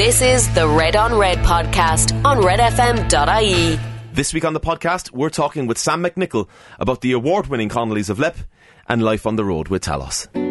This is the Red on Red podcast on redfm.ie. This week on the podcast, we're talking with Sam McNicholl about the award winning Connollys of Leap and life on the road with Talos.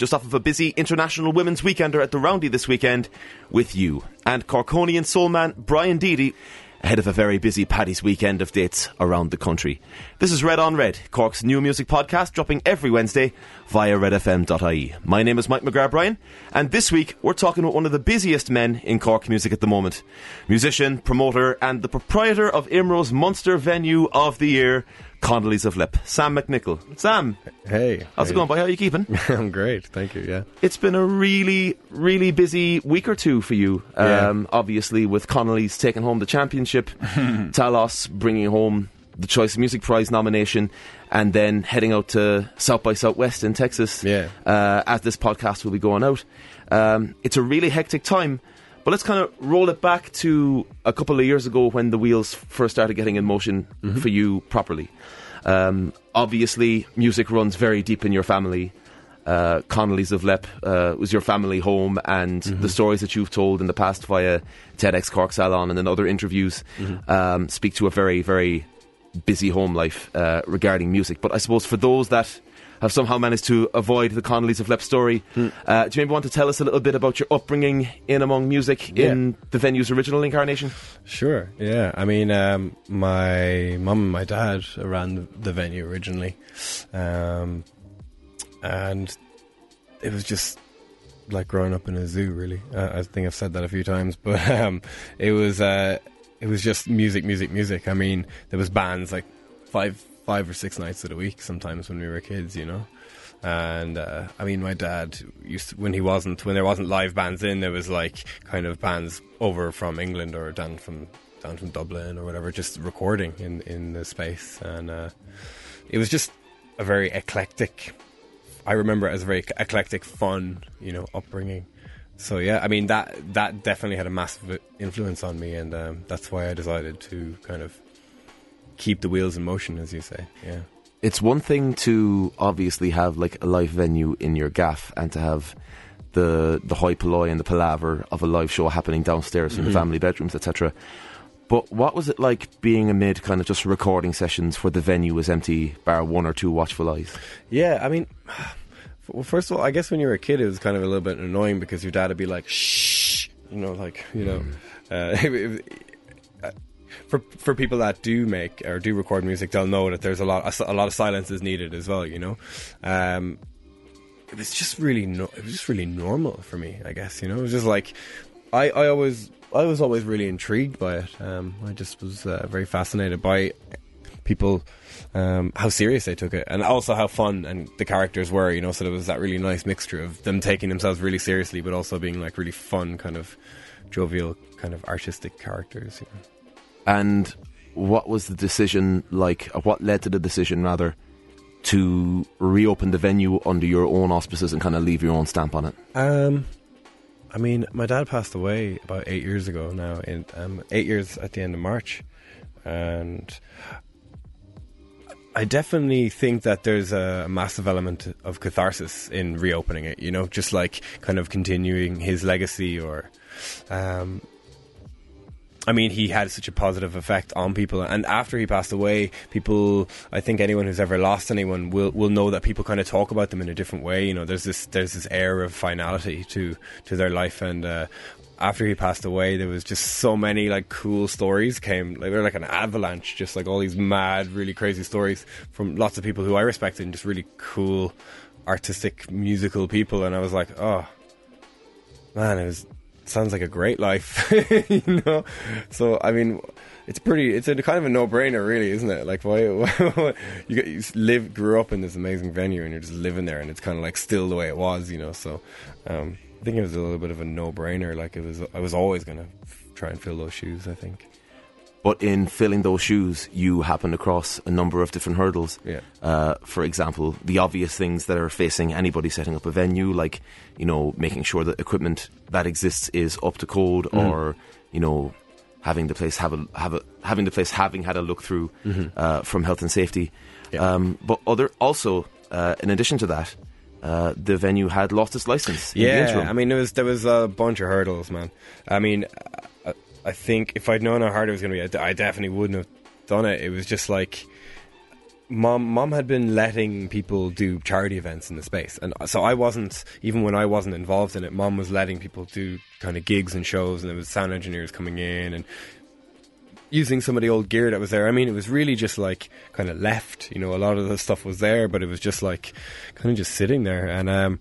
Just off of a busy International Women's Weekender at the Roundy this weekend, with you. And Corkonian soulman Brian Deady, ahead of a very busy Paddy's weekend of dates around the country. This is Red on Red, Cork's new music podcast, dropping every Wednesday via redfm.ie. My name is Mike McGrath Bryan, and this week we're talking with one of the busiest men in Cork music at the moment. Musician, promoter, and the proprietor of IMRO's Munster venue of the year, Connolly's of Leap, Sam McNicholl. Sam, Hey, how's it going, boy? How are you keeping? I'm great, thank you. Yeah, It's been a really, really busy week or two for you. Yeah. Um, obviously, with Connolly's taking home the championship, Talos bringing home the Choice Music Prize nomination, and then heading out to South by Southwest in Texas. Yeah. Uh, as this podcast will be going out, um, it's a really hectic time. But let's kind of roll it back to a couple of years ago when the wheels first started getting in motion for you properly. Um, obviously, music runs very deep in your family. Uh, Connolly's of Leap uh, was your family home, and the stories that you've told in the past via TEDx Cork Salon and in other interviews um, speak to a very, very busy home life uh, regarding music. But I suppose for those that have somehow managed to avoid the Connolly's of Leap story, uh, do you maybe want to tell us a little bit about your upbringing in among music in the venue's original incarnation? sure. Yeah, I mean, um, my mum and my dad ran the, the venue originally, um, and it was just like growing up in a zoo. Really, uh, I think I've said that a few times, but um, it was uh, it was just music, music, music. I mean, there was bands like five, five or six nights of the week sometimes when we were kids, you know. And uh, I mean, my dad used to, when he wasn't when there wasn't live bands in, there was like kind of bands over from England or down from down from Dublin or whatever, just recording in in the space, and uh, it was just a very eclectic. I remember it as a very eclectic, fun, you know, upbringing. So yeah, I mean that that definitely had a massive influence on me, and um, that's why I decided to kind of keep the wheels in motion, as you say. Yeah. it's one thing to obviously have like a live venue in your gaff and to have the the hoi polloi and the palaver of a live show happening downstairs in the family bedrooms, etc. But what was it like being amid kind of just recording sessions where the venue was empty, bar one or two watchful eyes? Yeah, I mean, well, first of all, I guess when you were a kid, it was kind of a little bit annoying because your dad would be like, "Shh," you know, like you know, it- uh, for for people that do make or do record music, they'll know that there's a lot a lot of silence is needed as well. You know, um, it was just really no, it was just really normal for me. I guess you know, it was just like I I always I was always really intrigued by it. Um, I just was uh, very fascinated by people um, how serious they took it and also how fun and the characters were you know so there was that really nice mixture of them taking themselves really seriously but also being like really fun kind of jovial kind of artistic characters you know. And what was the decision like? What led to the decision rather to reopen the venue under your own auspices and kind of leave your own stamp on it? um I mean my dad passed away about eight years ago now in um, eight years at the end of March and I definitely think that there's a massive element of catharsis in reopening it. You know, just like kind of continuing his legacy, or, um, I mean, he had such a positive effect on people, and after he passed away, people, I think anyone who's ever lost anyone will will know that people kind of talk about them in a different way. You know, there's this there's this air of finality to to their life, and uh, after he passed away, there was just so many like cool stories came. Like, they were like an avalanche, just like all these mad, really crazy stories from lots of people who I respected and just really cool, artistic, musical people. And I was like, oh man, it was sounds like a great life, you know. So I mean. It's pretty. It's a kind of a no-brainer, really, isn't it? Like, why, why you, you live, grew up in this amazing venue, and you're just living there, and it's kind of like still the way it was, you know. So, um, I think it was a little bit of a no-brainer. Like it was, I was always going to try and fill those shoes. I think. But in filling those shoes, you happen across a number of different hurdles. Yeah. Uh, for example, the obvious things that are facing anybody setting up a venue, like you know, making sure that equipment that exists is up to code, or you know, having the place have a have a having the place having had a look through uh, from health and safety. Yeah. Um, but other also, uh, in addition to that, uh, the venue had lost its license. in the Yeah. I mean, there was there was a bunch of hurdles, man. I mean, I, think if I'd known how hard it was going to be, I definitely wouldn't have done it. It was just like mom mom had been letting people do charity events in the space. And so I wasn't even when I wasn't involved in it mom was letting people do kind of gigs and shows and there was sound engineers coming in and using some of the old gear that was there. I mean it was really just like kind of left you know a lot of the stuff was there but it was just like kind of just sitting there. And um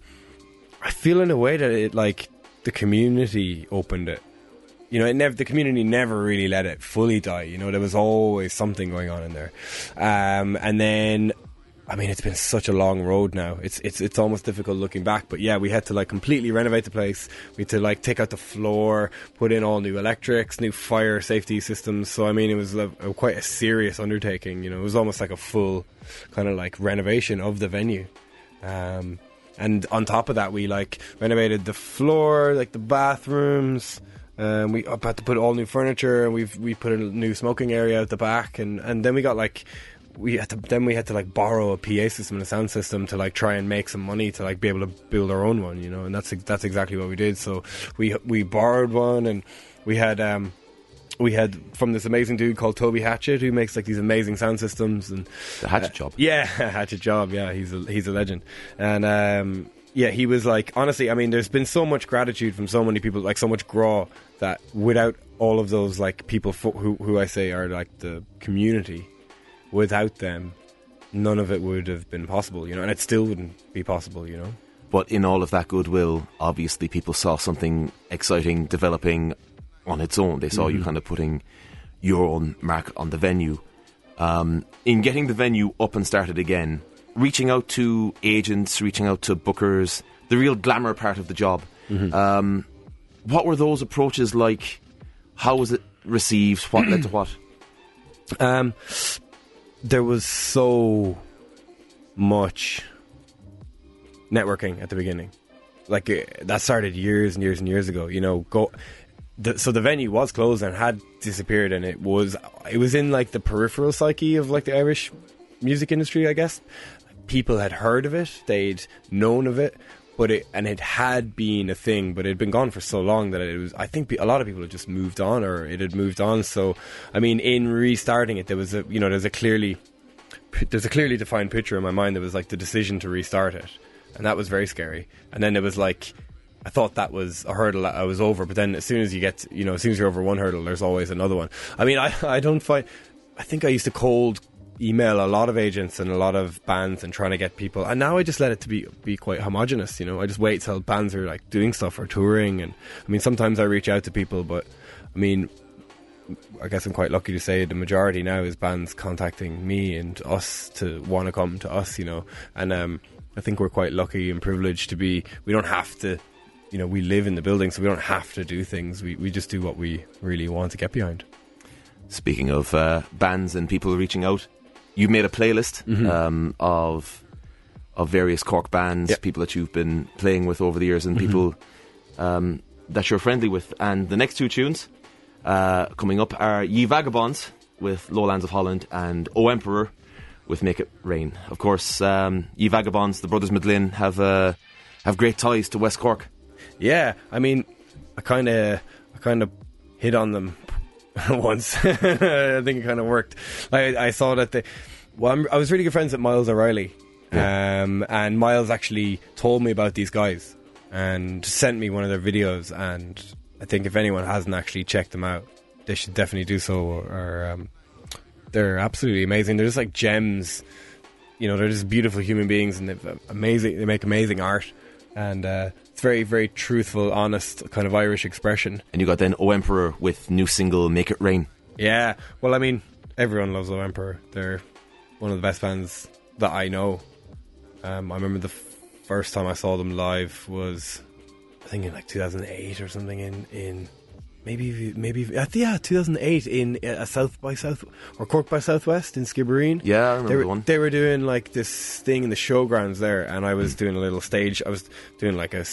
I feel in a way that it like the community opened it you know, it never the community never really let it fully die. You know, there was always something going on in there, um, and then. I mean, it's been such a long road now. It's it's it's almost difficult looking back. But yeah, we had to like completely renovate the place. We had to like take out the floor, put in all new electrics, new fire safety systems. So I mean, it was a, a, quite a serious undertaking. You know, it was almost like a full kind of like renovation of the venue. Um, and on top of that, we like renovated the floor, like the bathrooms. Um, we had to put all new furniture, and we've we put a new smoking area at the back, and, and then we got like we had to then we had to like borrow a PA system and a sound system to like try and make some money to like be able to build our own one, you know, and that's that's exactly what we did. So we we borrowed one, and we had um, we had from this amazing dude called Toby Hatchet who makes like these amazing sound systems and The Hatchet Job. yeah, Hatchet Job. Yeah, he's a, he's a legend. And um, yeah, he was like, honestly, I mean, there's been so much gratitude from so many people, like so much graw that without all of those like people fo- who who I say are like the community, without them, none of it would have been possible. You know, and it still wouldn't be possible. You know. But in all of that goodwill, obviously people saw something exciting developing on its own. They saw you kind of putting your own mark on the venue. Um, in getting the venue up and started again, reaching out to agents, reaching out to bookers, the real glamour part of the job. Um, what were those approaches like? How was it received? What led to what? Um, there was so much networking at the beginning. Like uh, that started years and years and years ago. You know, go. The, so the venue was closed and had disappeared, and it was it was in like the peripheral psyche of like the Irish music industry, I guess. People had heard of it, they'd known of it, but it and it had been a thing, but it had been gone for so long that it was. I think a lot of people had just moved on, or it had moved on. So, I mean, in restarting it, there was a you know there's a clearly there's a clearly defined picture in my mind that was like the decision to restart it, and that was very scary. And then it was like I thought that was a hurdle I was over, but then as soon as you get you know as soon as you're over one hurdle, there's always another one. I mean, I I don't find I think I used to cold email a lot of agents and a lot of bands and trying to get people and now I just let it to be be quite homogenous you know I just wait till bands are like doing stuff or touring and I mean sometimes I reach out to people but I mean I guess I'm quite lucky to say the majority now is bands contacting me and us to want to come to us, you know. And um, I think we're quite lucky and privileged to be. We don't have to, you know, we live in the building, so we don't have to do things. We we just do what we really want to get behind. Speaking of uh, bands and people reaching out, you made a playlist um, of of various Cork bands, Yep. people that you've been playing with over the years, and people um, that you're friendly with. And the next two tunes uh, coming up are Ye Vagabonds with Lowlands of Holland and O Emperor with Make It Rain. Of course, um, Ye Vagabonds, the brothers Medlin, have uh, have great ties to West Cork. Yeah, I mean, I kind of I kind of hit on them once. I think it kind of worked. I I saw that they. Well, I'm, I was really good friends with Myles O'Reilly, um, and Myles actually told me about these guys and sent me one of their videos. And I think if anyone hasn't actually checked them out, they should definitely do so. Or um, they're absolutely amazing. They're just like gems. You know, they're just beautiful human beings, and they've amazing. They make amazing art, and uh, it's very, very truthful, honest, kind of Irish expression. And you got then O Emperor with new single Make It Rain. Yeah, well, I mean, everyone loves O Emperor. They're one of the best bands that I know. Um, I remember the f- first time I saw them live was, I think in like 2008 or something. In in maybe maybe uh, yeah 2008 in uh, South by South or Cork by Southwest in Skibbereen. Yeah, I remember they were, the one. They were doing like this thing in the showgrounds there, and I was doing a little stage. I was doing like a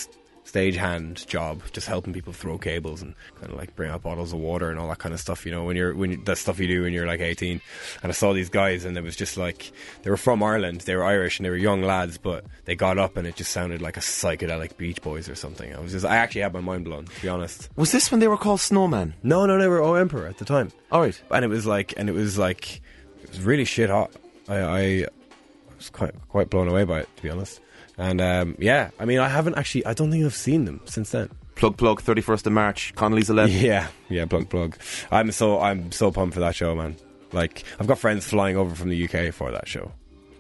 s- stage hand job, just helping people throw cables and kind of like bring out bottles of water and all that kind of stuff. You know, when you're when you, that stuff you do when you're like 18. And I saw these guys, and it was just like they were from Ireland, they were Irish, and they were young lads, but they got up and it just sounded like a psychedelic Beach Boys or something. I was just, I actually had my mind blown, to be honest. Was this when they were called Snowman? No, no, they were O Emperor at the time All right. and it was like and it was like it was really shit hot I, I was quite quite blown away by it, to be honest. And um, yeah, I mean, I haven't actually. I don't think I've seen them since then. Plug plug, thirty first of March, Connolly's eleven. Yeah, yeah, plug plug. I'm so I'm so pumped for that show, man. Like I've got friends flying over from the UK for that show.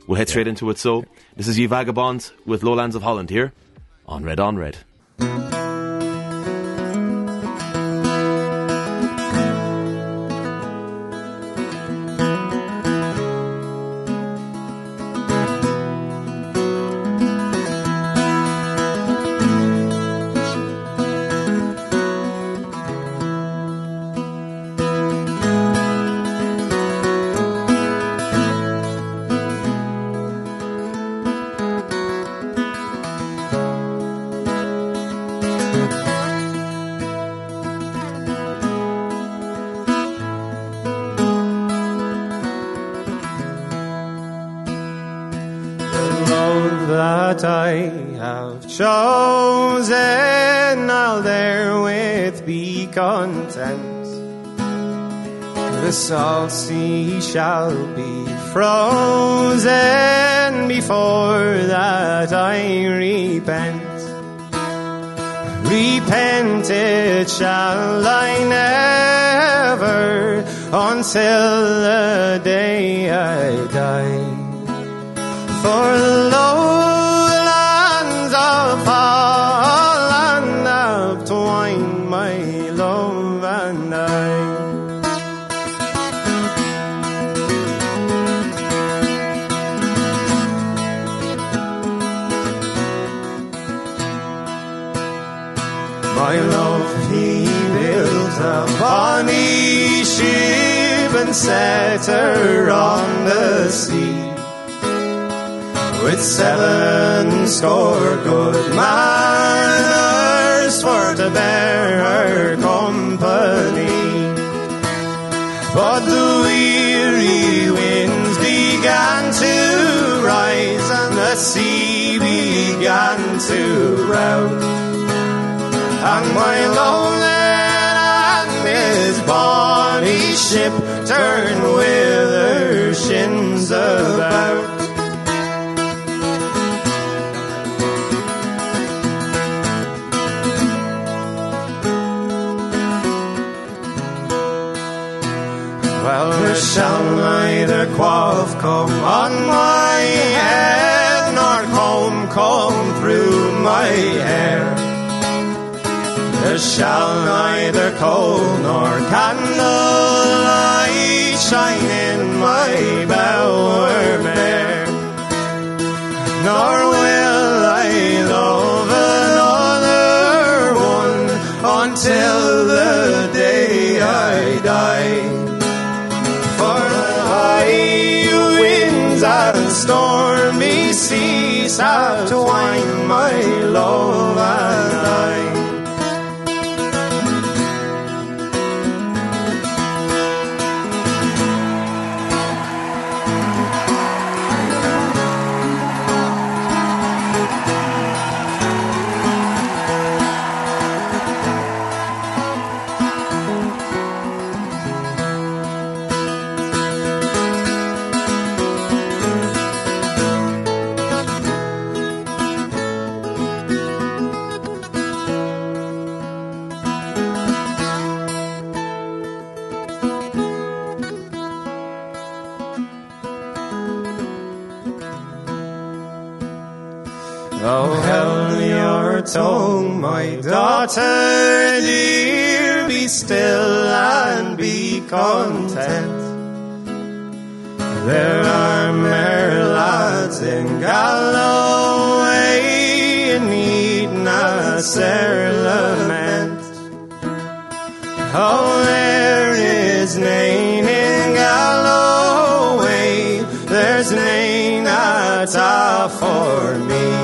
We'll head straight into it. So this is Ye Vagabonds with Lowlands of Holland here on Red on Red. Salt sea shall be frozen before that I repent. Repented shall I never until the day I die. For set her on the sea with seven score good manners for to bear her company. But the weary winds began to rise and the sea began to rout. And my lonely and his bonny ship turned with her shins about. Well, there shall neither quaff come on my head, nor comb come through my hair. There shall neither coal nor candlelight shine in my bower bare, nor will I love another one until the day I die. For the high winds and stormy seas have twined my love tongue, my daughter dear, be still and be content. There are mere lads in Galloway in need not sair lament. Oh, there is nain in Galloway, there's nain at all for me.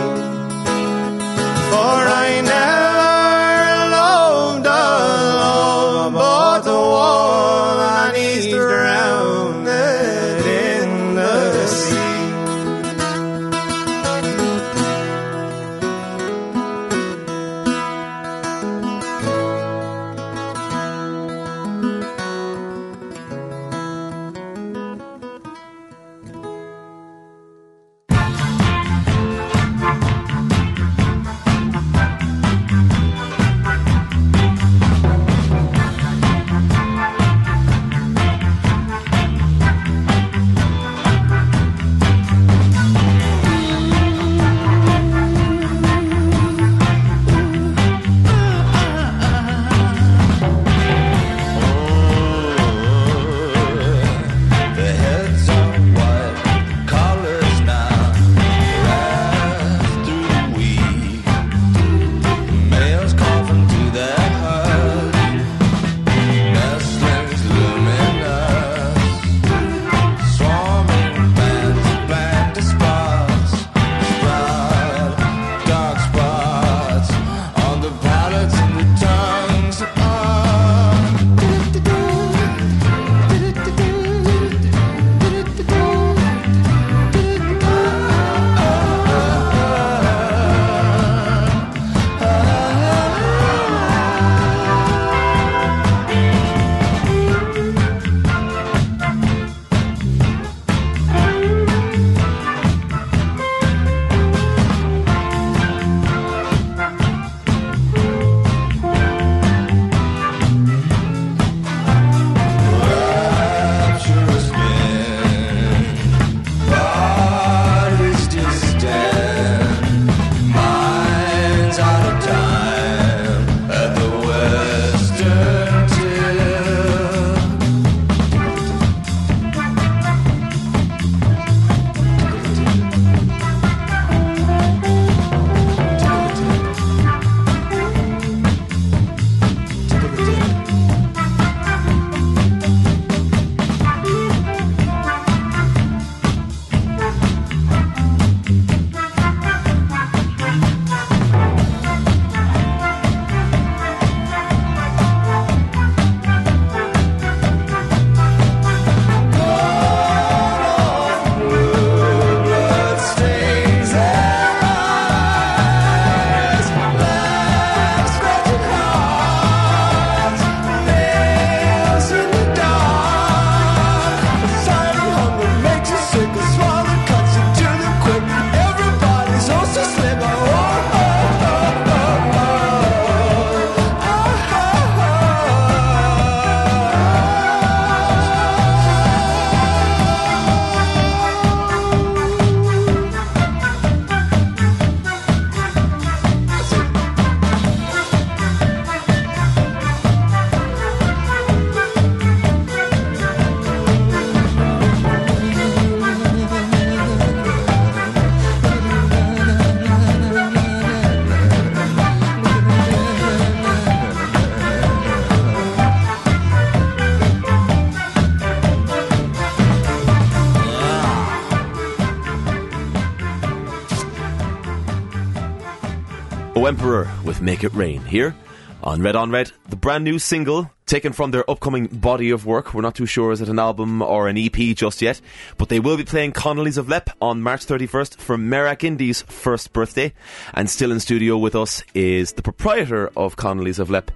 With Make It Rain here on Red on Red, the brand new single taken from their upcoming body of work. We're not too sure is it an album or an EP just yet, but they will be playing Connolly's of Leap on March 31st for Merrick Indy's first birthday. And still in studio with us is the proprietor of Connolly's of Leap,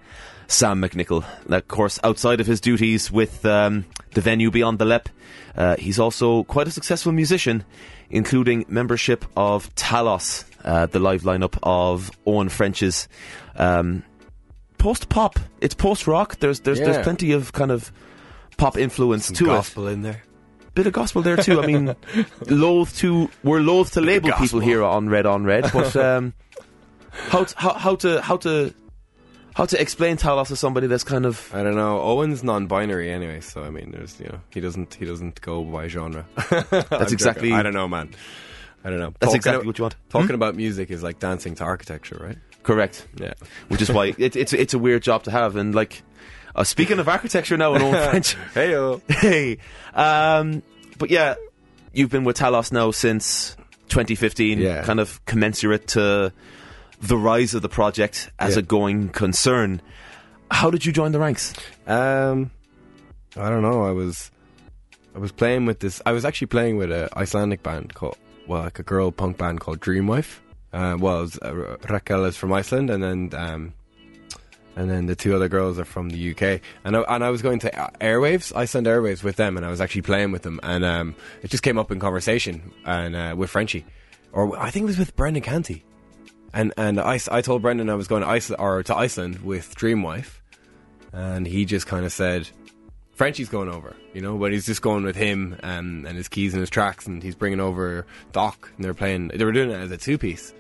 Sam McNicholl. Of course, outside of his duties with um, the venue Beyond the Leap, uh, he's also quite a successful musician, including membership of Talos, uh, the live lineup of Eoin French's um, post pop. It's post rock. There's there's Yeah. there's plenty of kind of pop influence to gospel in there. it. Bit of gospel there too. I mean, loath to we're loath to label people here on Red on Red, but um, how to, how how to how to how to explain Talos to somebody that's kind of I don't know. Eoin's non-binary anyway, so I mean, there's you know he doesn't he doesn't go by genre. That's exactly- I don't know, man. I don't know. that's exactly about- what you want. Talking Hmm? about music is like dancing to architecture, right? Correct. Yeah. Which is why it, it's it's a weird job to have. And like, uh, speaking of architecture now in old French, Hey yo. hey, um, but yeah, you've been with Talos now since 2015, Yeah. kind of commensurate to the rise of the project as Yeah. a going concern. How did you join the ranks? Um, I don't know. I was, I was playing with this. I was actually playing with a Icelandic band called, well, like a girl punk band called Dreamwife. Uh, well, was, uh, Rakel is from Iceland, and then um, and then the two other girls are from the UK. And I, and I was going to Airwaves, Iceland Airwaves, with them, and I was actually playing with them, and um, it just came up in conversation and uh, with Frenchie, or I think it was with Brendan Canty. And and I, I told Brendan I was going to Iceland or to Iceland with Dreamwife, and he just kind of said, "Frenchie's going over," you know, but he's just going with him and and his keys and his tracks, and he's bringing over Doc, and they're playing. They were doing it as a two piece,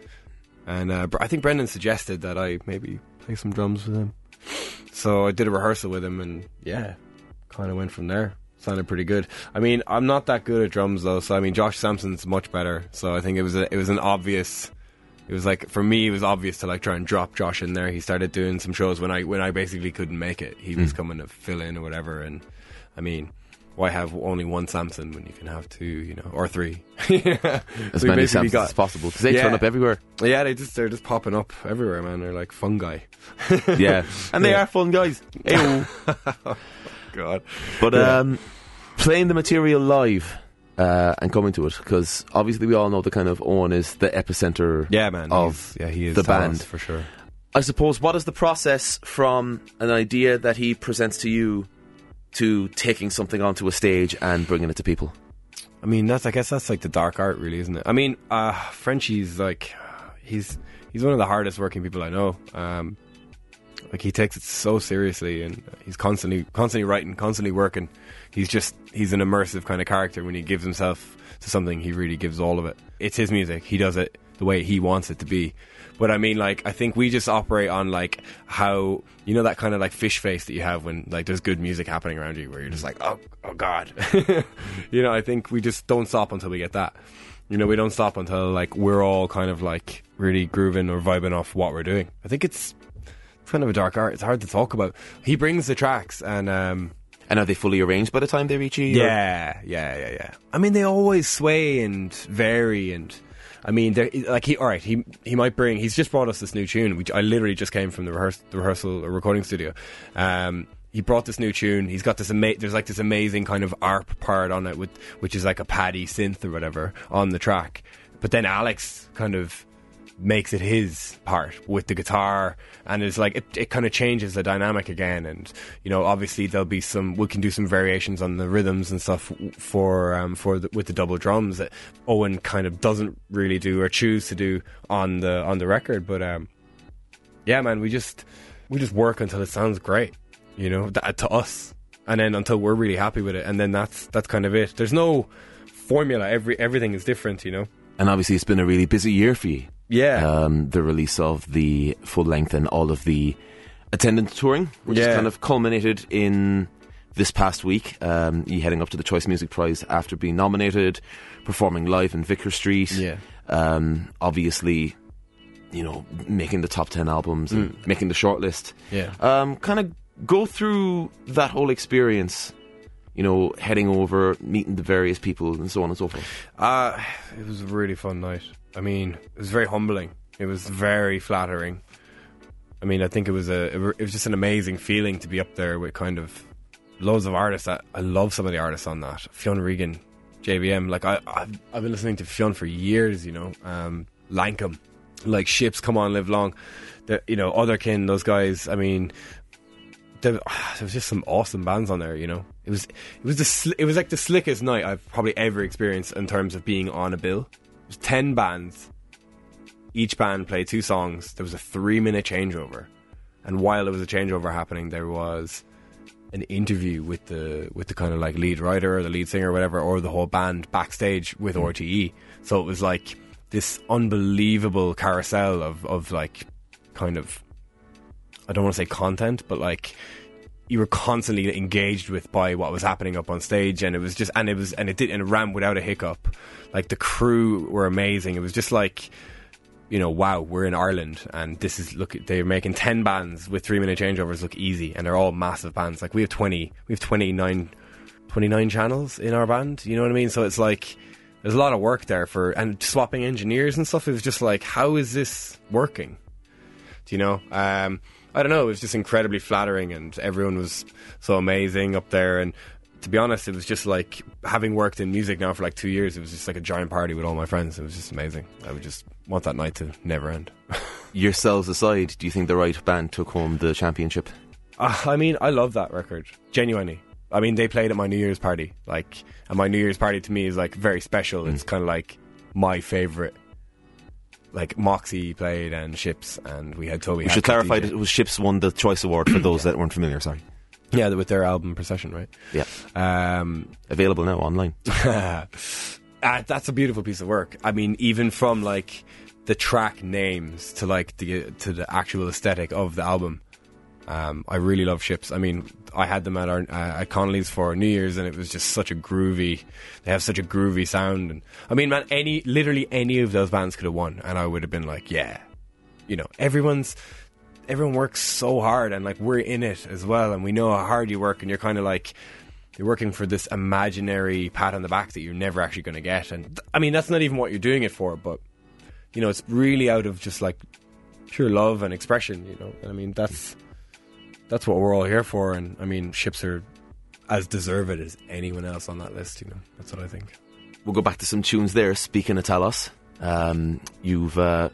and uh, I think Brendan suggested that I maybe play some drums with him. So I did a rehearsal with him, and yeah, kind of went from there. Sounded pretty good. I mean, I'm not that good at drums though, so I mean, Josh Sampson's much better. So I think it was a, it was an obvious. It was like for me, it was obvious to like try and drop Josh in there. He started doing some shows when I when I basically couldn't make it. He was coming to fill in or whatever. And I mean, why have only one Samson when you can have two, you know, or three? yeah. As So many samples got- as possible because they Yeah. turn up everywhere. Yeah, they just they're just popping up everywhere, man. They're like fungi. Yeah, and they Yeah. are fun guys. Ayo. God. But um, playing the material live uh, and coming to it because obviously we all know the kind of Eoin is the epicenter. Yeah, man. Of yeah, he is the band. for sure. I suppose what is the process from an idea that he presents to you to taking something onto a stage and bringing it to people? I mean, that's I guess that's like the dark art, really, isn't it? I mean, uh, Frenchie's like he's he's one of the hardest working people I know. Um, like he takes it so seriously, and he's constantly constantly writing, constantly working. He's just he's an immersive kind of character. When he gives himself to something, he really gives all of it. It's his music. He does it the way he wants it to be. But I mean, like, I think we just operate on like how you know that kind of like fish face that you have when like there's good music happening around you, where you're just like, oh, oh God, you know. I think we just don't stop until we get that. You know, we don't stop until like we're all kind of like really grooving or vibing off what we're doing. I think it's kind of a dark art. It's hard to talk about. He brings the tracks and um, And are they fully arranged by the time they reach you? yeah, yeah, yeah, yeah. I mean, they always sway and vary, and I mean, they're like he. All right, he he might bring. He's just brought us this new tune, which I literally just came from the, rehearse, the rehearsal or recording studio. Um, he brought this new tune. He's got this ama- There's like this amazing kind of arp part on it, with which is like a paddy synth or whatever on the track. But then Alex kind of makes it his part with the guitar and it's like it, it kind of changes the dynamic again and you know obviously there'll be some we can do some variations on the rhythms and stuff for um for the, with the double drums that Eoin kind of doesn't really do or choose to do on the on the record but um yeah man we just we just work until it sounds great you know that, to us and then until we're really happy with it and then that's that's kind of it. There's no formula. Every everything is different you know? And obviously, it's been a really busy year for you. Yeah Um, the release of the full length and all of the attendance touring, which is Yeah. kind of culminated in this past week. Um, you heading up to the Choice Music Prize after being nominated, performing live in Vicar Street. Yeah. Um, obviously, you know, making the top 10 albums and making the shortlist. yeah Um, kind of go through that whole experience, you know, heading over, meeting the various people, and so on and so forth. Uh, it was a really fun night. I mean, it was very humbling. It was very flattering. I mean, I think it was a it was just an amazing feeling to be up there with kind of loads of artists. I, I love some of the artists on that. Fionn Regan, JBM. Like I, I've, I've been listening to Fionn for years. You know, um, Lankum, like Ships, Come On, Live Long. The, you know, Otherkin, those guys. I mean, there, there was just some awesome bands on there. You know, it was it was the it was like the slickest night I've probably ever experienced in terms of being on a bill. It was ten bands. Each band played two songs. There was a three minute changeover, and while there was a changeover happening, there was an interview with the with the kind of like lead writer or the lead singer or whatever, or the whole band backstage with mm-hmm. RTE. So it was like this unbelievable carousel of of like kind of I don't want to say content, but like you were constantly engaged with by what was happening up on stage, and it was just and it was and it did and it ran without a hiccup. Like the crew were amazing. It was just like you know, wow, we're in Ireland, and this is look. They're making ten bands with three minute changeovers look easy, and they're all massive bands. Like we have twenty, we have 29, 29 channels in our band. You know what I mean? So it's like there's a lot of work there for and swapping engineers and stuff. It was just like, how is this working? Do you know? Um, I don't know. It was just incredibly flattering, and everyone was so amazing up there. And to be honest, it was just like having worked in music now for like two years. It was just like a giant party with all my friends. It was just amazing. I would just want that night to never end. Yourselves aside, do you think the right band took home the championship? Uh, I mean, I love that record. Genuinely. I mean, they played at my New Year's party. Like, and my New Year's party to me is like very special. It's kind of like my favorite. Like Moxie played and Ships, and we had Toby. We should clarify DJ. that it was Ships won the Choice Award for those that weren't familiar. Sorry. Yeah, with their album Precession, right? Yeah, Um, available now online. uh, that's a beautiful piece of work. I mean, even from like the track names to like the to the actual aesthetic of the album. Um, I really love Ships. I mean, I had them at our uh, at Connolly's for New Year's, and it was just such a groovy. They have such a groovy sound, and I mean, man, any literally any of those bands could have won, and I would have been like, yeah, you know, everyone's everyone works so hard, and like we're in it as well, and we know how hard you work, and you're kind of like you're working for this imaginary pat on the back that you're never actually going to get, and I mean, that's not even what you're doing it for, but you know, it's really out of just like pure love and expression, you know. And I mean, that's that's what we're all here for. And I mean, ships are as deserved as anyone else on that list. You know, that's what I think. We'll go back to some tunes there. Speaking of Talos, um, you've uh,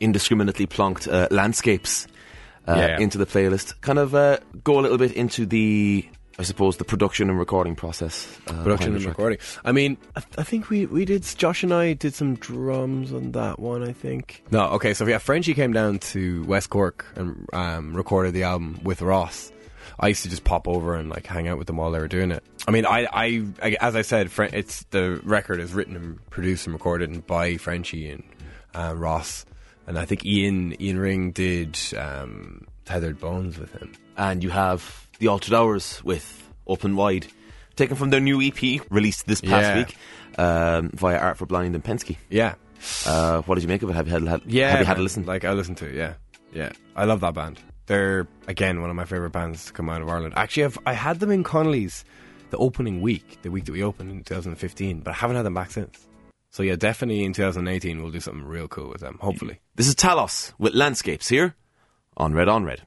indiscriminately plonked uh, landscapes uh, Yeah. into the playlist. Kind of uh, go a little bit into the, I suppose, the production and recording process. Uh, Production and recording. I mean, I, I think we we did. Josh and I did some drums on that one. I think. No, okay. So yeah, Frenchie came down to West Cork and um, recorded the album with Ross. I used to just pop over and like hang out with them while they were doing it. I mean, I, I, I as I said, it's the record is written and produced and recorded by Frenchie and uh, Ross, and I think Ian Ian Ring did um, Tethered Bones with him. And you have The Altered Hours with Open Wide, taken from their new EP released this past Yeah. week um, via Art for Blind and Penske. Yeah, Uh, what did you make of it? Have you had, had Yeah, have you had a listen? Like I listened to it. Yeah, yeah. I love that band. They're again one of my favorite bands to come out of Ireland. Actually, I've, I had them in Connolly's the opening week, the week that we opened in 2015, but I haven't had them back since. So yeah, definitely in 2018 we'll do something real cool with them. Hopefully. This is Talos with Landscapes here on Red on Red.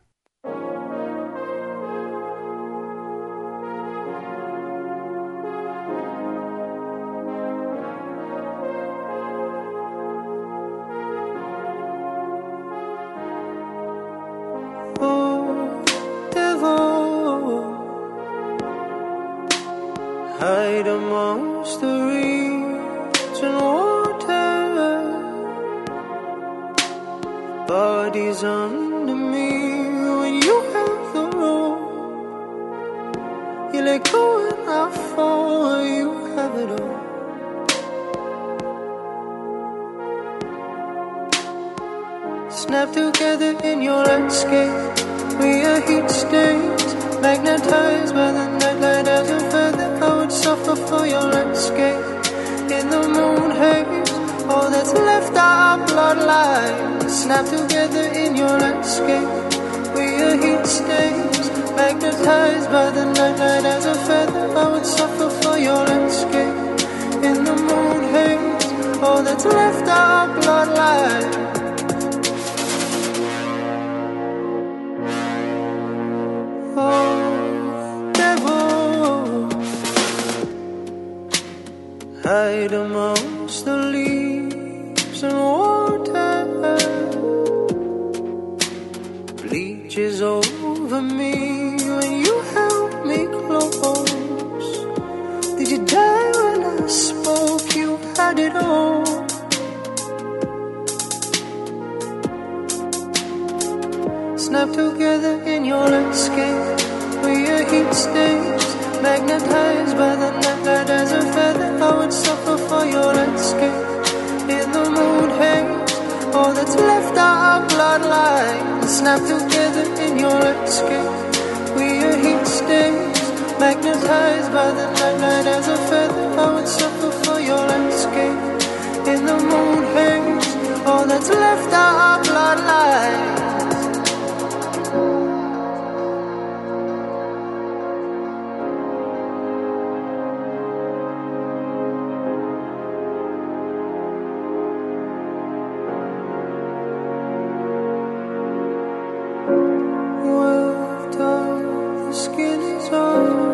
Bodies under me when you have the rope. You let go and I fall. You have it all. Snap together in your landscape. We are heat stains, magnetized by the nightlight as a feather. I would suffer for your landscape. In the moon haze, all that's left are bloodlines. Snap together in your landscape. We are heat stains, magnetized by the nightlight as a feather. I would suffer for your landscape. In the moon haze, all that's left are bloodlines. Oh.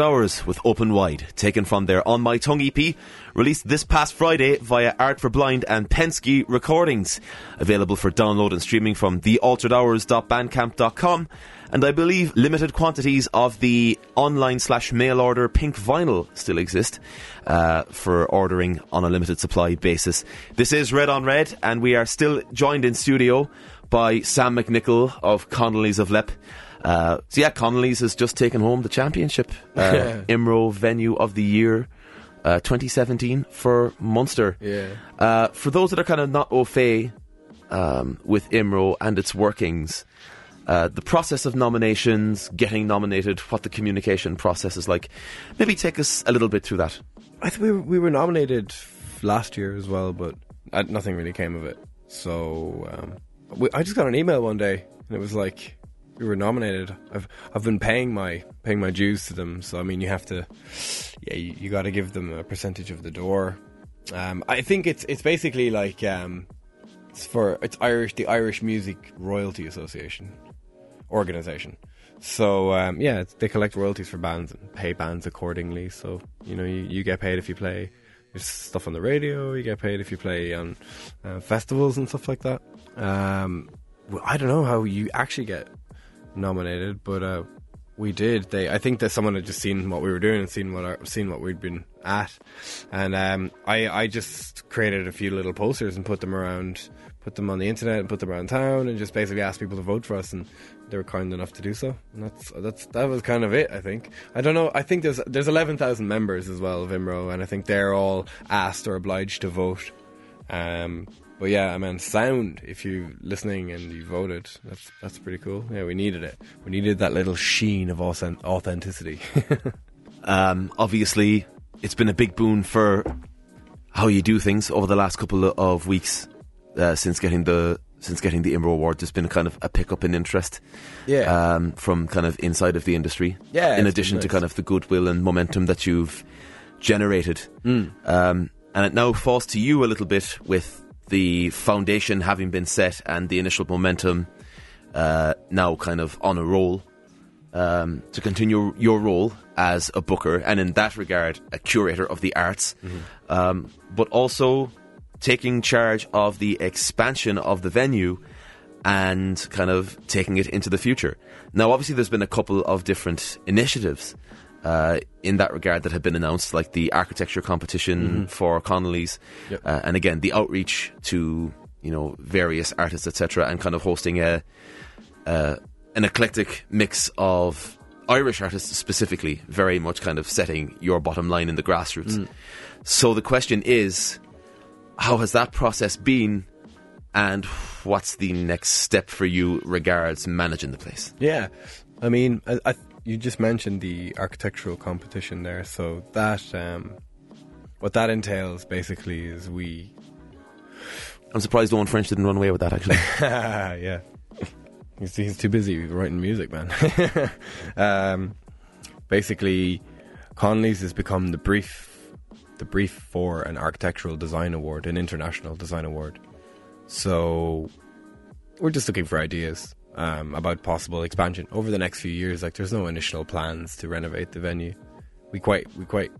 Hours with Open Wide, taken from their On My Tongue EP, released this past Friday via Art for Blind and Penske Recordings. Available for download and streaming from thealteredhours.bandcamp.com. And I believe limited quantities of the online slash mail order pink vinyl still exist uh, for ordering on a limited supply basis. This is Red on Red, and we are still joined in studio by Sam McNicholl of Connolly's of Leap. Uh, so yeah, Connolly's has just taken home the championship, uh, IMRO Venue of the Year, uh, 2017 for Munster. Yeah. Uh, for those that are kind of not au fait um, with IMRO and its workings, uh, the process of nominations, getting nominated, what the communication process is like, maybe take us a little bit through that. I think we were, we were nominated last year as well, but uh, nothing really came of it. So um, we, I just got an email one day, and it was like we were nominated. I've I've been paying my paying my dues to them, so I mean you have to, yeah, you, you got to give them a percentage of the door. Um, I think it's it's basically like um, it's for it's Irish the Irish Music Royalty Association organization. So um, yeah, they collect royalties for bands and pay bands accordingly. So you know, you, you get paid if you play there's stuff on the radio. You get paid if you play on uh, festivals and stuff like that. Um, well, I don't know how you actually get nominated, but uh, we did. They, I think that someone had just seen what we were doing and seen what our, seen what we'd been at, and um, I I just created a few little posters and put them around, put them on the internet and put them around town, and just basically asked people to vote for us, and they were kind enough to do so. And that's that's that was kind of it. I think. I don't know. I think there's there's eleven thousand members as well of IMRO, and I think they're all asked or obliged to vote. Um, but yeah, I mean, sound. If you're listening and you voted, that's that's pretty cool. Yeah, we needed it. We needed that little sheen of authenticity. Um, obviously, it's been a big boon for how you do things over the last couple of weeks uh, since getting the since getting the IMRO Award. There's been a kind of a pickup in interest, Yeah. um, from kind of inside of the industry. Yeah, in addition been to kind of the goodwill and momentum that you've generated, Hmm. um, and it now falls to you a little bit with the foundation having been set and the initial momentum uh, now kind of on a roll um, to continue your role as a booker and in that regard a curator of the arts. Um, but also taking charge of the expansion of the venue and kind of taking it into the future. Now obviously there's been a couple of different initiatives uh, in that regard that have been announced like the architecture competition for Connolly's Yep. uh, and again the outreach to you know various artists etc and kind of hosting a uh, an eclectic mix of Irish artists specifically, very much kind of setting your bottom line in the grassroots. So the question is, how has that process been, and what's the next step for you regards managing the place? Yeah, I mean, I, I, you just mentioned the architectural competition there, so that um, what that entails basically is we, I'm surprised Eoin French didn't run away with that. Actually, yeah, he's, he's too busy writing music, man. um, basically, Connolly's has become the brief, the brief for an architectural design award, an international design award. So we're just looking for ideas um, about possible expansion over the next few years. Like, there's no initial plans to renovate the venue. We quite, we quite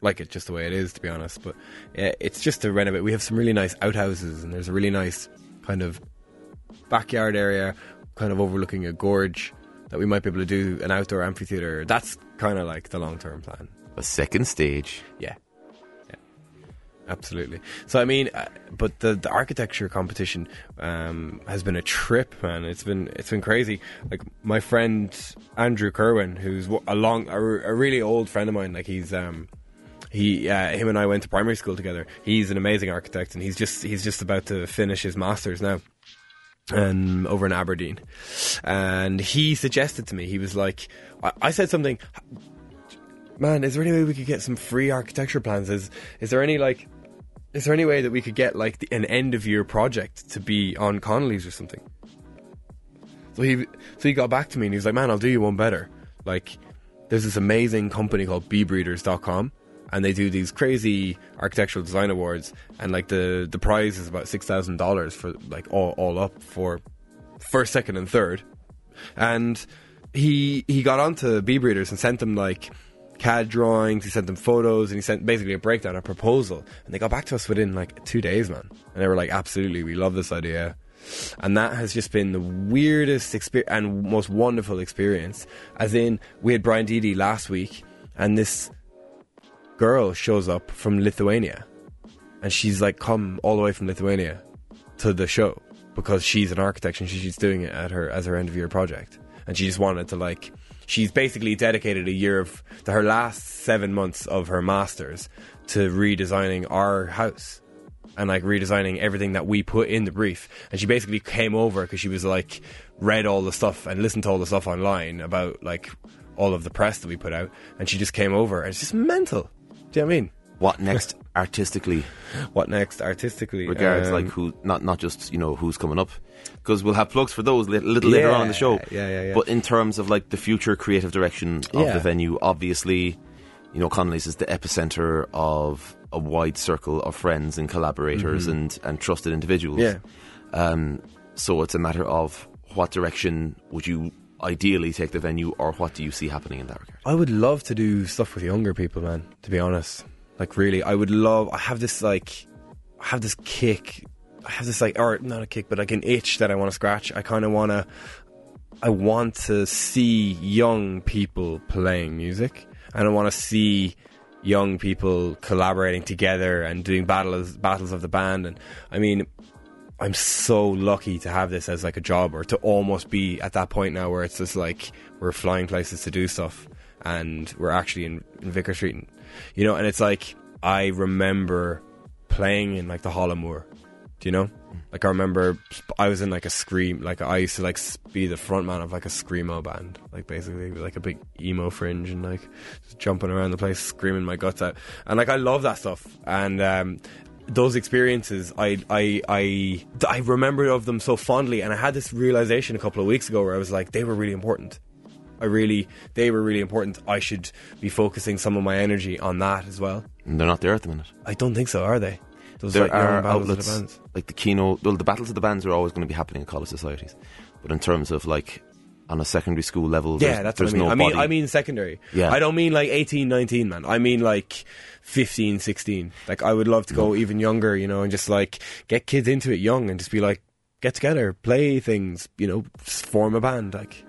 like it just the way it is, to be honest. But yeah, it's just to renovate. We have some really nice outhouses, and there's a really nice kind of backyard area, kind of overlooking a gorge that we might be able to do an outdoor amphitheater. That's kind of like the long term plan. a second stage. Yeah. Yeah. Absolutely. So I mean, uh, but the the architecture competition um, has been a trip, man. It's been it's been crazy. Like my friend Andrew Kerwin, who's a long a really old friend of mine. Like he's um he uh, him and I went to primary school together. He's an amazing architect, and he's just he's just about to finish his masters now um, over in Aberdeen. And he suggested to me, he was like, I, I said something, man, is there any way we could get some free architecture plans? Is, is there any like, is there any way that we could get like the, an end of year project to be on Connolly's or something? So he, so he got back to me and he was like, man, I'll do you one better. Like, there's this amazing company called bbreeders.com and they do these crazy architectural design awards and like the the prize is about six thousand dollars for like all all up for first second and third and he he got onto Bee Breeders and sent them like CAD drawings. He sent them photos, and he sent basically a breakdown, a proposal, and they got back to us within like two days, man. And they were like, "Absolutely, we love this idea." And that has just been the weirdest experience and most wonderful experience. As in, we had Brian Deady last week, and this girl shows up from Lithuania, and she's like come all the way from Lithuania to the show because she's an architect and she's doing it at her as her end of year project, and she just wanted to like. She's basically dedicated a year of her last seven months of her masters to redesigning our house and like redesigning everything that we put in the brief. And she basically came over because she was like read all the stuff and listened to all the stuff online about like all of the press that we put out, and she just came over and it's just mental. Do you know what I mean? What next artistically What next artistically? regards Um, like who not not just you know who's coming up because we'll have plugs for those a little, little later on in the show Yeah, yeah, yeah. but in terms of like the future creative direction of Yeah. the venue obviously you know Connolly's is the epicenter of a wide circle of friends and collaborators and and trusted individuals Mm-hmm. Yeah. um so it's a matter of what direction would you ideally take the venue or what do you see happening in that regard I would love to do stuff with younger people, man. To be honest, like really, I would love. I have this like, I have this kick. I have this like, or not a kick, but like an itch that I want to scratch. I kind of want to. I want to see young people playing music, and I want to see young people collaborating together and doing battles battles of the band. And I mean, I'm so lucky to have this as like a job or to almost be at that point now where it's just like we're flying places to do stuff and we're actually in, in Vicar Street, you know, and it's like I remember playing in like the Moor. Do you know? Like I remember I was in like a scream, like I used to like be the front man of like a screamo band, like basically like a big emo fringe and like jumping around the place screaming my guts out. And like I love that stuff. And um those experiences I I I I remember of them so fondly and I had this realization a couple of weeks ago where I was like they were really important. I really they were really important. I should be focusing some of my energy on that as well. and they're not there at the minute I don't think so, are they? Those there like, are of the outlets bands. like the keynote. Well, the battles of the bands are always going to be happening in college societies, but in terms of like on a secondary school level, Yeah, there's, that's what I mean. no I mean, body. I mean secondary. Yeah. I don't mean like 18, 19, man. I mean like 15, 16. Like I would love to go even younger, you know, and just like get kids into it young and just be like, get together, play things, you know, form a band. Like,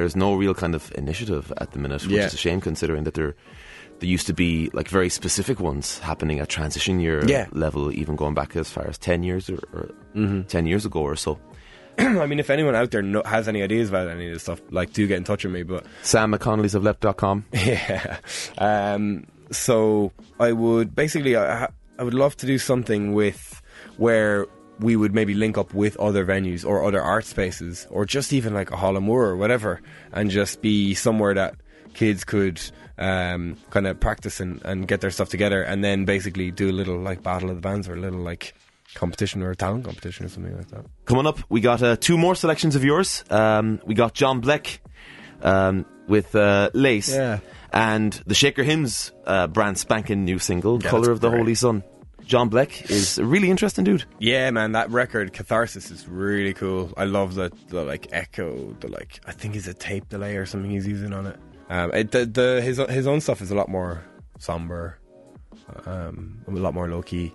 there's no real kind of initiative at the minute, which Yeah. is a shame considering that there there used to be like very specific ones happening at transition year Yeah. level, even going back as far as ten years or, or Mm-hmm. ten years ago or so. I mean, if anyone out there has any ideas about any of this stuff, like, do get in touch with me. But Sam McConnelly's of left.com. Yeah. Um, so I would basically, I, I would love to do something with where we would maybe link up with other venues or other art spaces or just even like a Hall of Moor or whatever and just be somewhere that kids could um, kind of practice and, and get their stuff together and then basically do a little like battle of the bands or a little like competition or a talent competition or something like that. Coming up, we got uh, two more selections of yours. Um, we got John Blek um, with uh, Lace Yeah. and the Shaker Hymns uh, brand spanking new single, Yeah, Color of the great. Holy Sun. John Blek is a really interesting dude. Yeah, man, that record Catharsis is really cool. I love the, the like echo, the like I think it's a tape delay or something he's using on it. Um, it the, the his his own stuff is a lot more somber, um, a lot more low key,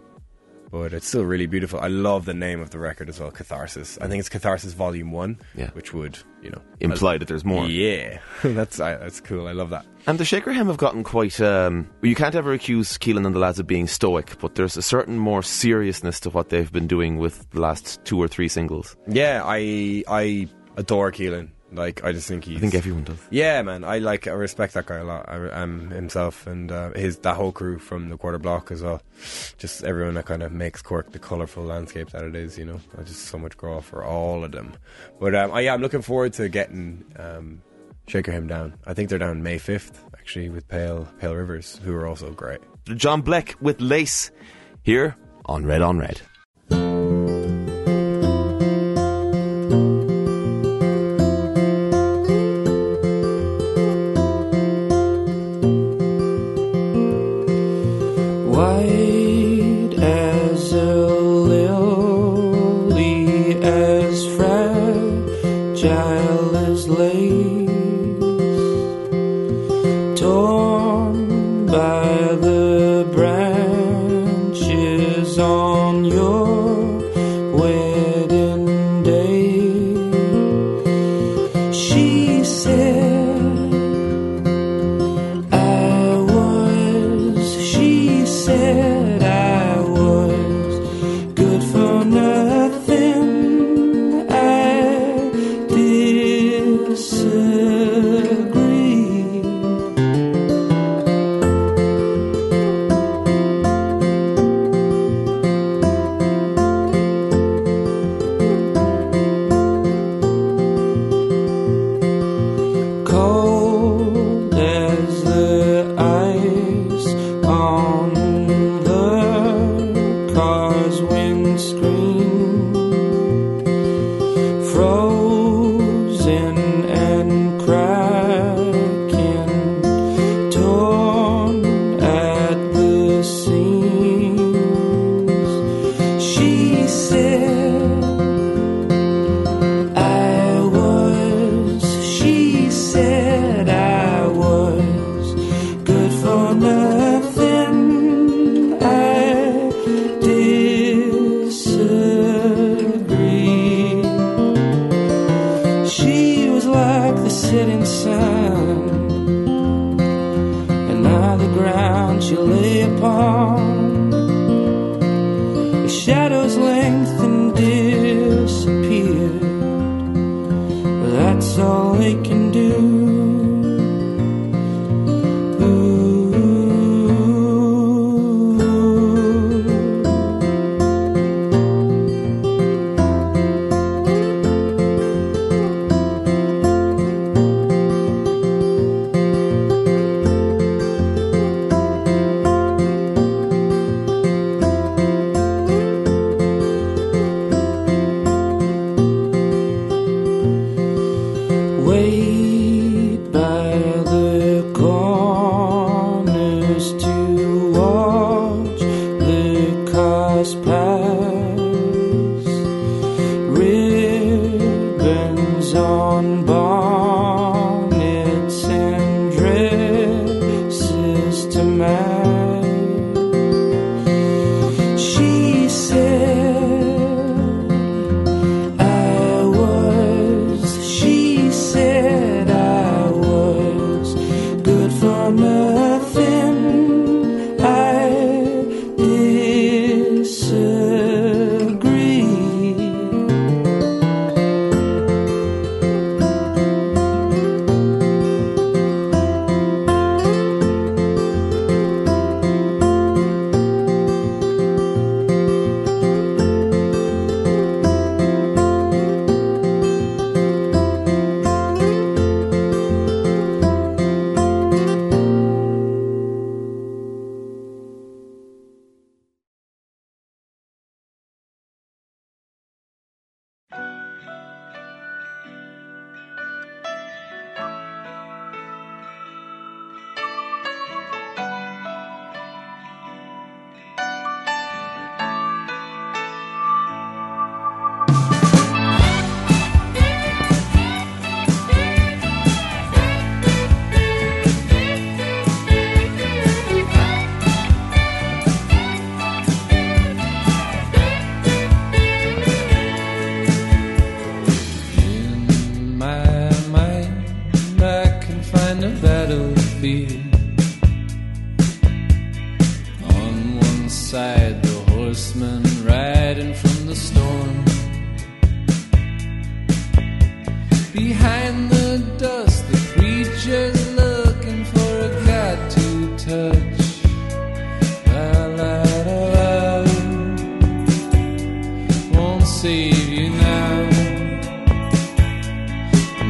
but it's still really beautiful. I love the name of the record as well, Catharsis. I think it's Catharsis Volume One, Yeah. which would you know Imply that there's more. Yeah, that's I, that's cool. I love that. And the Shaker Hymn have gotten quite. Um, you can't ever accuse Keelan and the lads of being stoic, but there's a certain more seriousness to what they've been doing with the last two or three singles. Yeah, I I adore Keelan. Like I just think he's I think everyone does. Yeah, man, I like I respect that guy a lot. I, um, himself and uh, his that whole crew from the Quarter Block as well. Just everyone that kind of makes Cork the colourful landscape that it is. You know, I just so much grow for all of them. But um, I, yeah, I'm looking forward to getting um, Shaker Hymn down. I think they're down May 5th actually with Pale Pale Rivers, who are also great. John Blek with Lace here on Red on Red.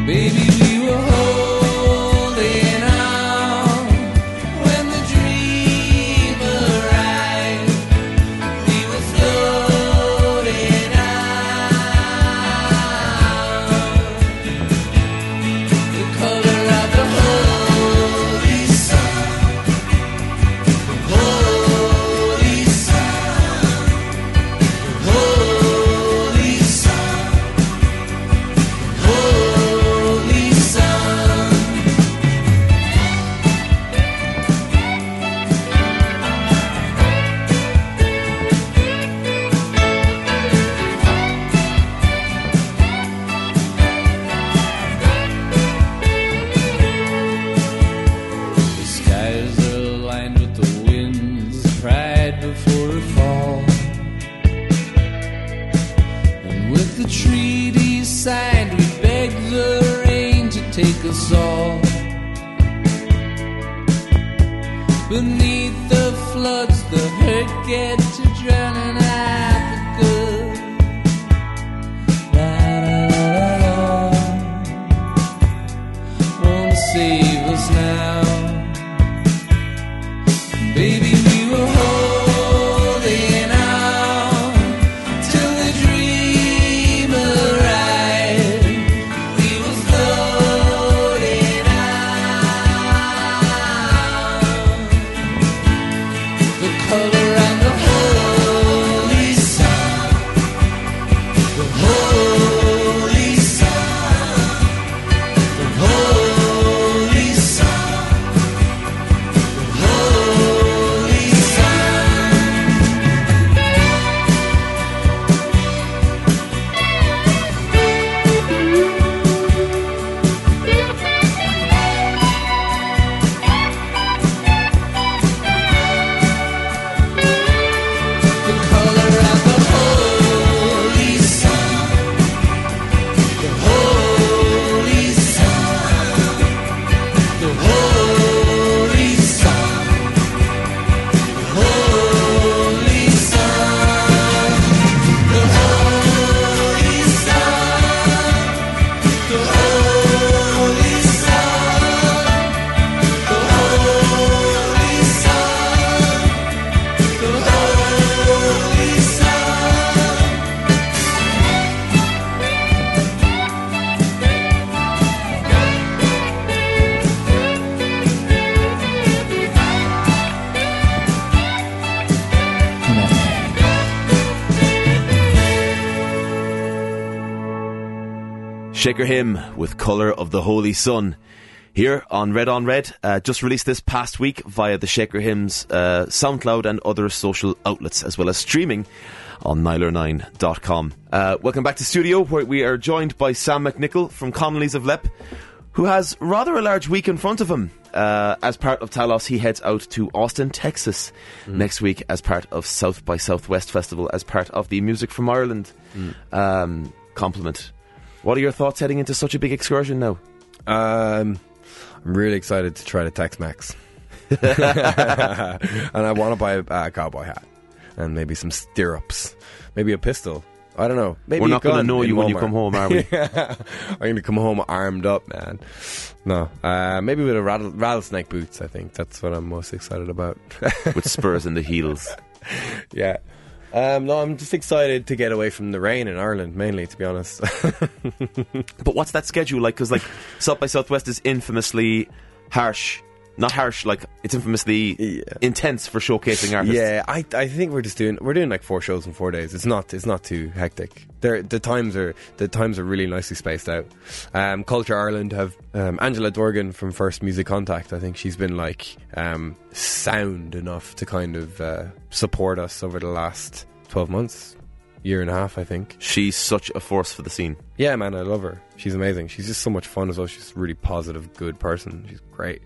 Baby, Shaker Hymn with Colour of the Holy Sun. Here on Red on Red, uh, just released this past week via the Shaker Hymns uh, SoundCloud and other social outlets, as well as streaming on Nialler9.com. Uh, welcome back to studio, where we are joined by Sam McNicholl from Connolly's of Leap, who has rather a large week in front of him. Uh, as part of Talos, he heads out to Austin, Texas next week as part of South by Southwest Festival, as part of the Music from Ireland um, compliment. What are your thoughts heading into such a big excursion now? Um, I'm really excited to try the Tex-Mex, and I want to buy a, a cowboy hat and maybe some stirrups, maybe a pistol. I don't know. Maybe We're not going to gun know in you when you come home, are we? I'm going to come home armed up, man. No, uh, maybe with a rattle, rattlesnake boots. I think that's what I'm most excited about. With spurs in the heels. yeah. Um, no, I'm just excited to get away from the rain in Ireland, mainly, to be honest. But what's that schedule like? Because like South by Southwest is infamously harsh. Not harsh, like it's infamously Yeah. intense for showcasing artists. Yeah, I I think we're just doing we're doing like four shows in four days. It's not it's not too hectic. There the times are the times are really nicely spaced out. Um, Culture Ireland have um, Angela Dorgan from First Music Contact. I think she's been like um, sound enough to kind of uh, support us over the last twelve months, year and a half. I think. She's such a force for the scene. Yeah, man, I love her. She's amazing. She's just so much fun as well. She's a really positive, good person. She's great.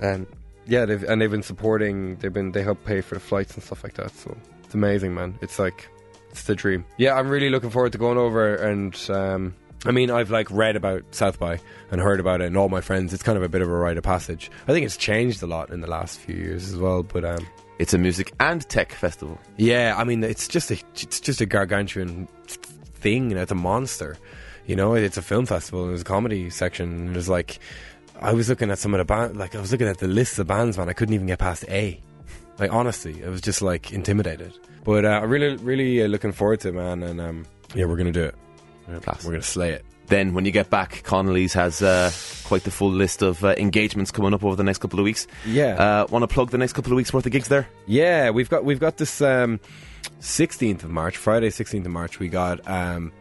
And yeah, they've and they've been supporting. They've been they help pay for the flights and stuff like that. So it's amazing, man. It's like it's the dream. Yeah, I'm really looking forward to going over and. um I mean, I've like read about South by and heard about it, and all my friends. It's kind of a bit of a rite of passage. I think it's changed a lot in the last few years as well. But um, It's a music and tech festival. yeah, I mean, it's just a it's just a gargantuan thing. and It's a monster. You know, it's a film festival. There's a comedy section. And there's like, I was looking at some of the band, like I was looking at the list of bands, man. I couldn't even get past A. Like honestly, I was just like intimidated. But uh, I'm really, really uh, looking forward to it, man. And um, yeah, we're gonna do it. We're gonna slay it. Then, when you get back, Connolly's has uh, quite the full list of uh, engagements coming up over the next couple of weeks. Yeah. Uh, Want to plug the next couple of weeks worth of gigs there? Yeah, we've got we've got this um, 16th of March, Friday 16th of March. We got um,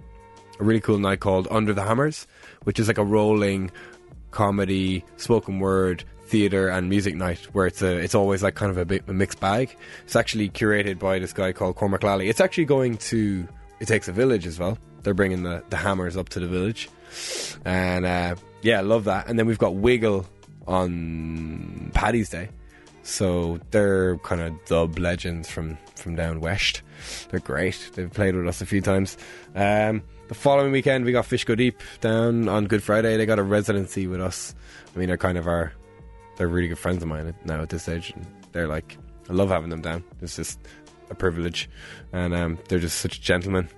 a really cool night called Under the Hammers, which is like a rolling comedy, spoken word, theater, and music night where it's a it's always like kind of a bit a mixed bag. It's actually curated by this guy called Cormac Lally. It's actually going to it takes a village as well. They're bringing the the hammers up to the village, and uh, yeah, I love that. And then we've got Wiggle on Paddy's Day. So they're kind of dub legends from from down west. They're great. They've played with us a few times. Um, the following weekend we got Fish Go Deep down on Good Friday. They got a residency with us. I mean, they're kind of our they're really good friends of mine now at this age, and they're like I love having them down. It's just a privilege, and um, they're just such gentlemen.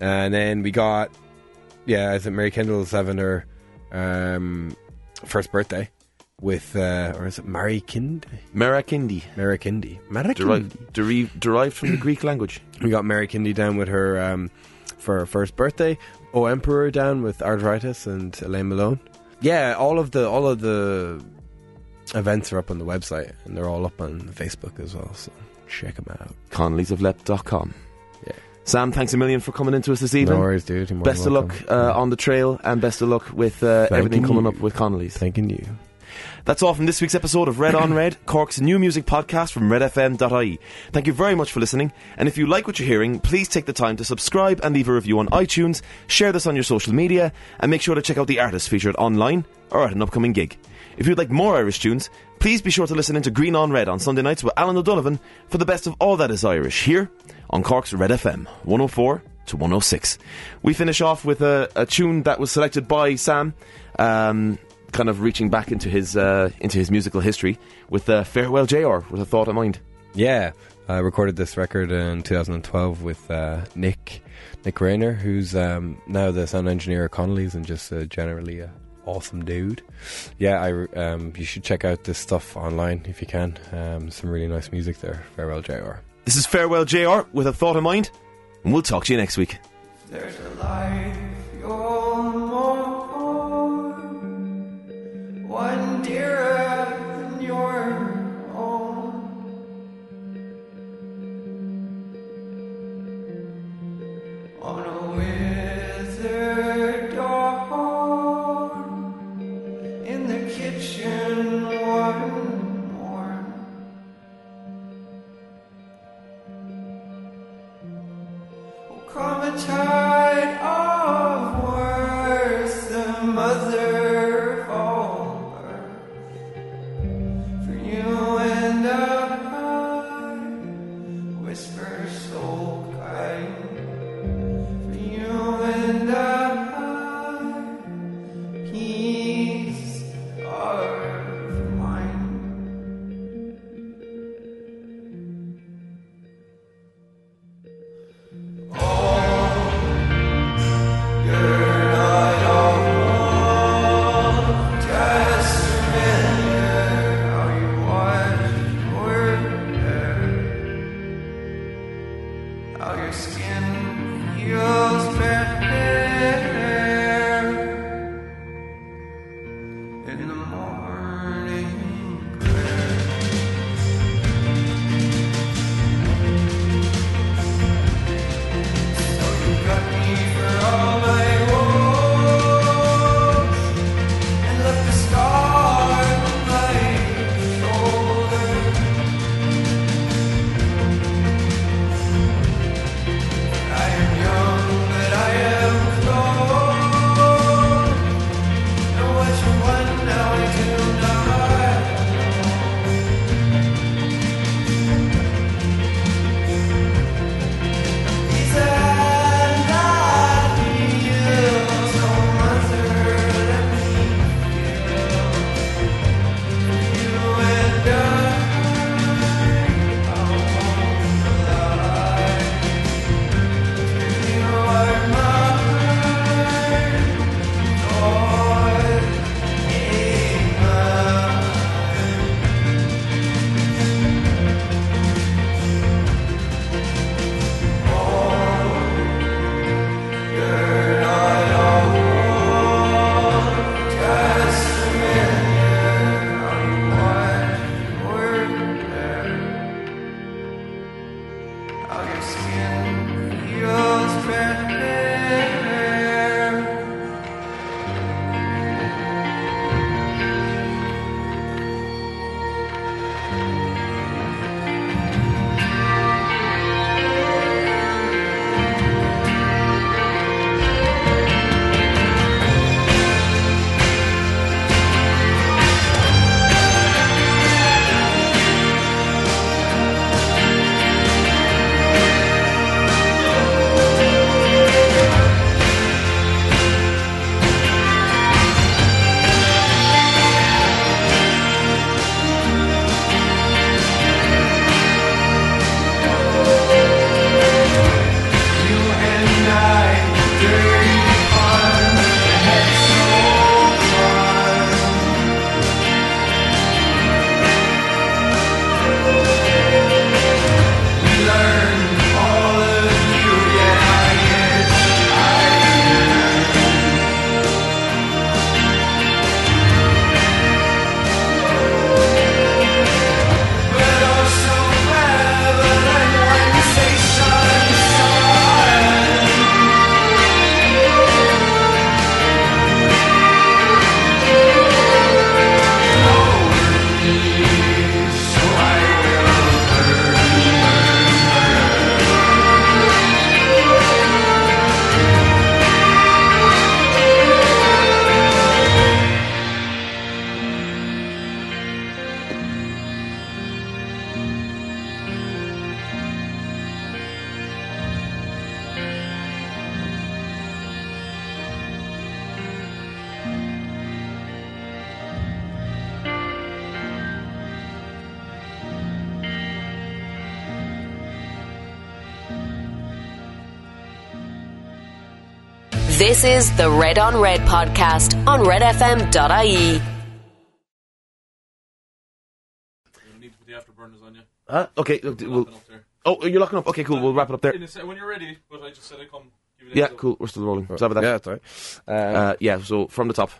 And then we got yeah, I think Mary Kendall's having her um, first birthday with uh, or is it Mary Kind? Merakindi. Marakindi. Marakindi. Derived, deri- derived from the Greek language. We got Mary Kindy down with her um, for her first birthday. O Emperor down with arthritis and Elaine Malone. Yeah, all of the all of the events are up on the website and they're all up on Facebook as well. So check them out. Connolly'sofLeap.com. Sam, thanks a million for coming into us this evening. No worries, dude. Best of luck uh, on the trail and best of luck with uh, everything coming you. up with Connolly's. Thanking you. That's all from this week's episode of Red on Red, Cork's new music podcast from redfm.ie. Thank you very much for listening, and if you like what you're hearing, please take the time to subscribe and leave a review on iTunes, share this on your social media, and make sure to check out the artists featured online or at an upcoming gig. If you'd like more Irish tunes, please be sure to listen into Green on Red on Sunday nights with Alan O'Donovan for the best of all that is Irish here on Cork's Red FM 104 to 106. We finish off with a, a tune that was selected by Sam. Um, kind of reaching back into his uh, into his musical history with uh, "Farewell J.R." with a thought in mind. Yeah, I recorded this record in 2012 with uh, Nick Nick Rayner, who's um, now the sound engineer at Connolly's and just uh, generally a awesome dude. Yeah, I um, you should check out this stuff online if you can. Um, some really nice music there. Farewell, J.R. This is "Farewell J.R." with a thought in mind, and we'll talk to you next week. There's a life you're more one dearer than your own. On a withered dawn, This is the Red on Red podcast on redfm.ie. Huh? Okay. Uh, look, we'll- oh, you're locking up. Okay, cool. We'll wrap it up there. when you're ready, but I just said I come. Give it Yeah, cool. We're still rolling. Sorry about that. Yeah, that's all right. Uh, yeah, so from the top.